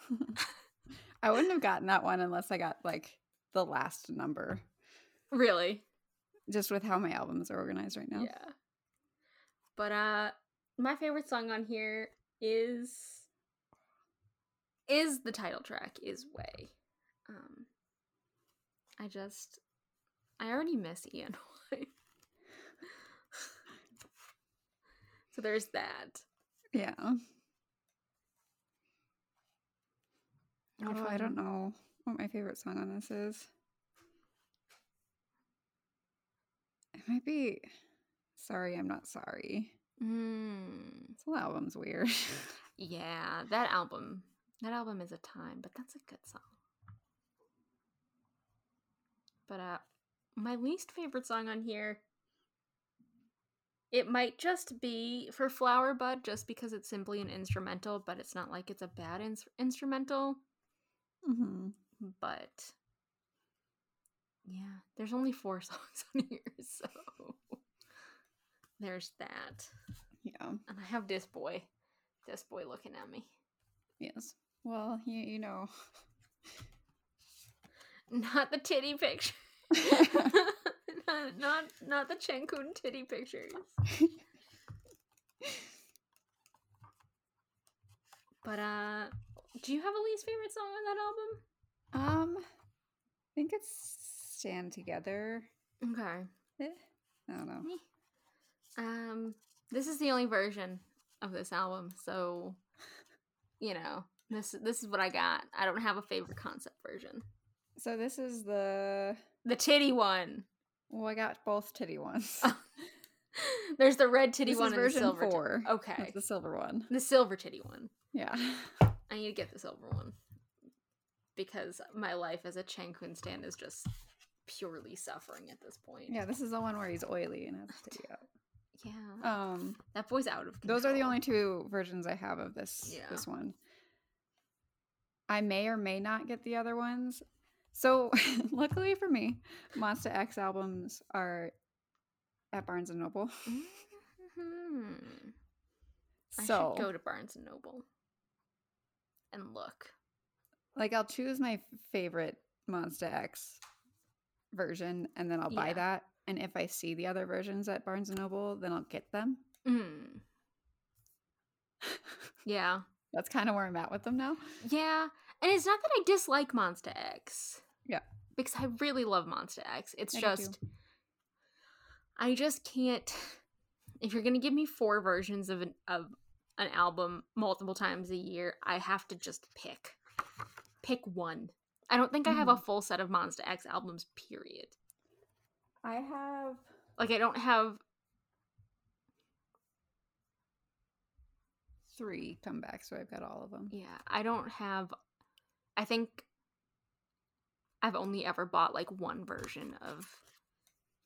I wouldn't have gotten that one unless I got like the last number, Really? just with how my albums are organized right now. Yeah. But uh my favorite song on here is is the title track is Way. Um I just I already miss Ian White. So there's that. Yeah. Oh, I don't know what my favorite song on this is. It might be Sorry, I'm Not Sorry. Mm, This whole album's weird. yeah, that album. That album is a time, but that's a good song. But uh my least favorite song on here it might just be for Flower Bud just because it's simply an instrumental, but it's not like it's a bad ins- instrumental, hmm but yeah, there's only 4 songs on here, so there's that. Yeah. And I have this boy. This boy looking at me. Yes. Well, you, you know. Not the titty picture. not, not not the Chenkun titty pictures. But uh do you have a least favorite song on that album? um, I think it's Stand Together. Okay. Eh, I don't know. Um this is the only version of this album, so you know, this this is what I got. I don't have a favorite concept version. So this is the The titty one. Well, I got both titty ones. There's the red titty This is one and the silver. four. okay, That's the silver one. the silver titty one. Yeah. I need to get the silver one because my life as a Chankun stan is just purely suffering at this point. Yeah, this is the one where he's oily and has a titty out. yeah. Um, that boy's out of control. those are the only two versions I have of this Yeah. this one. I may or may not get the other ones. So, luckily for me, Monsta X albums are at Barnes and Noble. Mhm. I So, should go to Barnes and Noble and look. like, I'll choose my favorite Monsta X version, and then I'll buy Yeah. that. And if I see the other versions at Barnes and Noble, then I'll get them. Mm. Yeah. That's kind of where I'm at with them now. Yeah. And it's not that I dislike Monsta X. Because I really love Monsta X. It's I just I just can't if you're gonna give me four versions of an of an album multiple times a year, I have to just pick. Pick one. I don't think I have a Mm-hmm. full set of Monsta X albums, period. I have Like I don't have three comebacks, so I've got all of them. Yeah, I don't have. I think I've only ever bought like one version of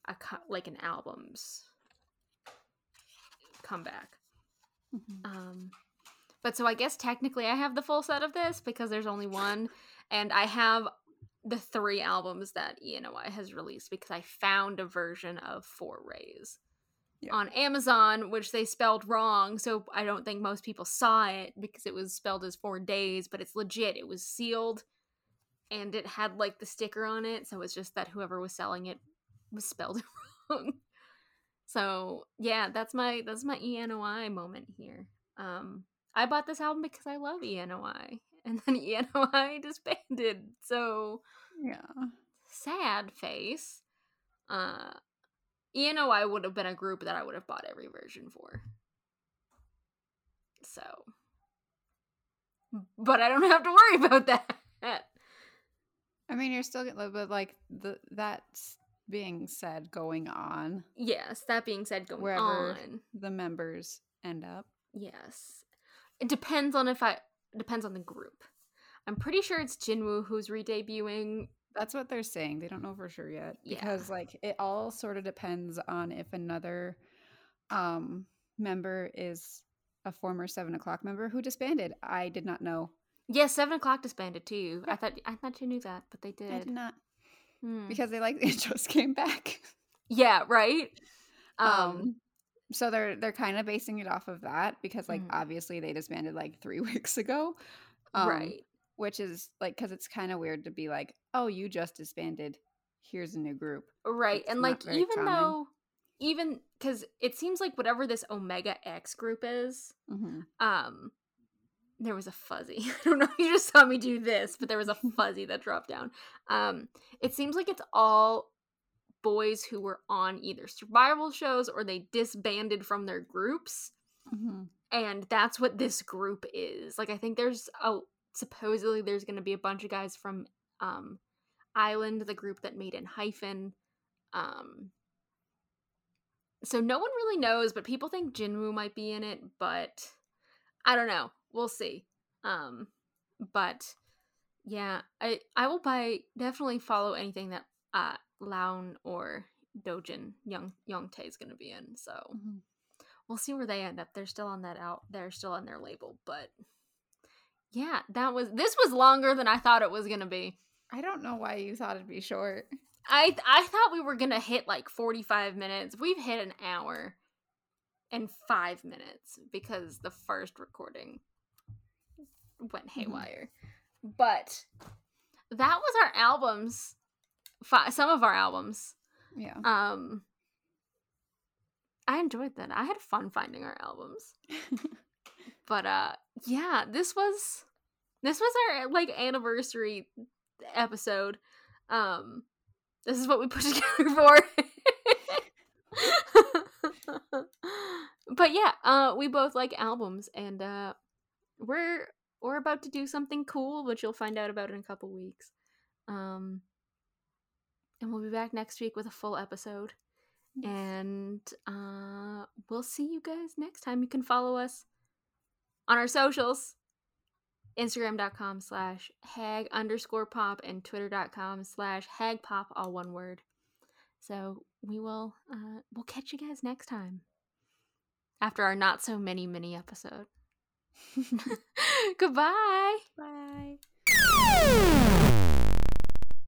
a co- like an album's comeback. Mhm. Um, but so I guess technically I have the full set of this because there's only one, and I have the three albums that ENOI has released because I found a version of Four Rays Yeah. on Amazon, which they spelled wrong. So I don't think most people saw it because it was spelled as four days, but it's legit. It was sealed and it had like the sticker on it. So it's just that whoever was selling it was spelled it wrong. So yeah, that's my that's my ENOI moment here. Um I bought this album because I love ENOI. And then ENOI disbanded. So Yeah. sad face. Uh ENOI would have been a group that I would have bought every version for. So but I don't have to worry about that. I mean, you're still getting, but like the that's being said, going on, Yes, that being said, going Wherever- on. the members end up. Yes. It depends on if I depends on the group. I'm pretty sure it's Jinwoo who's re-debuting. That's what they're saying. They don't know for sure yet Yeah. because like it all sort of depends on if another um member is a former seven o'clock member who disbanded. I did not know. Yes, seven o'clock disbanded too. I thought I thought you knew that, but they did. I did not Hmm. because they like the intros came back. Yeah, right. Um, Um, so they're they're kind of basing it off of that because like Mhm. obviously they disbanded like three weeks ago, um, right. Which is like because it's kind of weird to be like, oh, you just disbanded. Here's a new group. Right. it's And like even common. though even cuz it seems like whatever this Omega X group is, hmm um there was a fuzzy. I don't know if you just saw me do this, but there was a fuzzy that dropped down. Um it seems like it's all boys who were on either survival shows or they disbanded from their groups hmm and that's what this group is. Like I think there's a supposedly there's going to be a bunch of guys from um I-LAND, the group that made ENHYPEN. Um so no one really knows, but people think Jinwoo might be in it, but I don't know. We'll see. Um but yeah, I I will buy definitely follow anything that uh Laun or Dojin Young Young Tae is going to be in. So hmm we'll see where they end up. They're still on that out. They're still on their label, but yeah, that was this was longer than I thought it was gonna be. I don't know why you thought it'd be short. I I thought we were gonna hit like forty five minutes. We've hit an hour and five minutes because the first recording went haywire. But that was our albums. Fi- some of our albums. Yeah. Um, I enjoyed that. I had fun finding our albums. but uh yeah this was this was our like anniversary episode um this is what we put together for but yeah uh we both like albums and uh we're we're about to do something cool which you'll find out about in a couple weeks um and we'll be back next week with a full episode. And uh, we'll see you guys next time. You can follow us on our socials Instagram.com slash hag underscore pop and Twitter.com slash hag pop, all one word. So we will uh, we'll catch you guys next time after our not so many mini episode. Goodbye. Bye.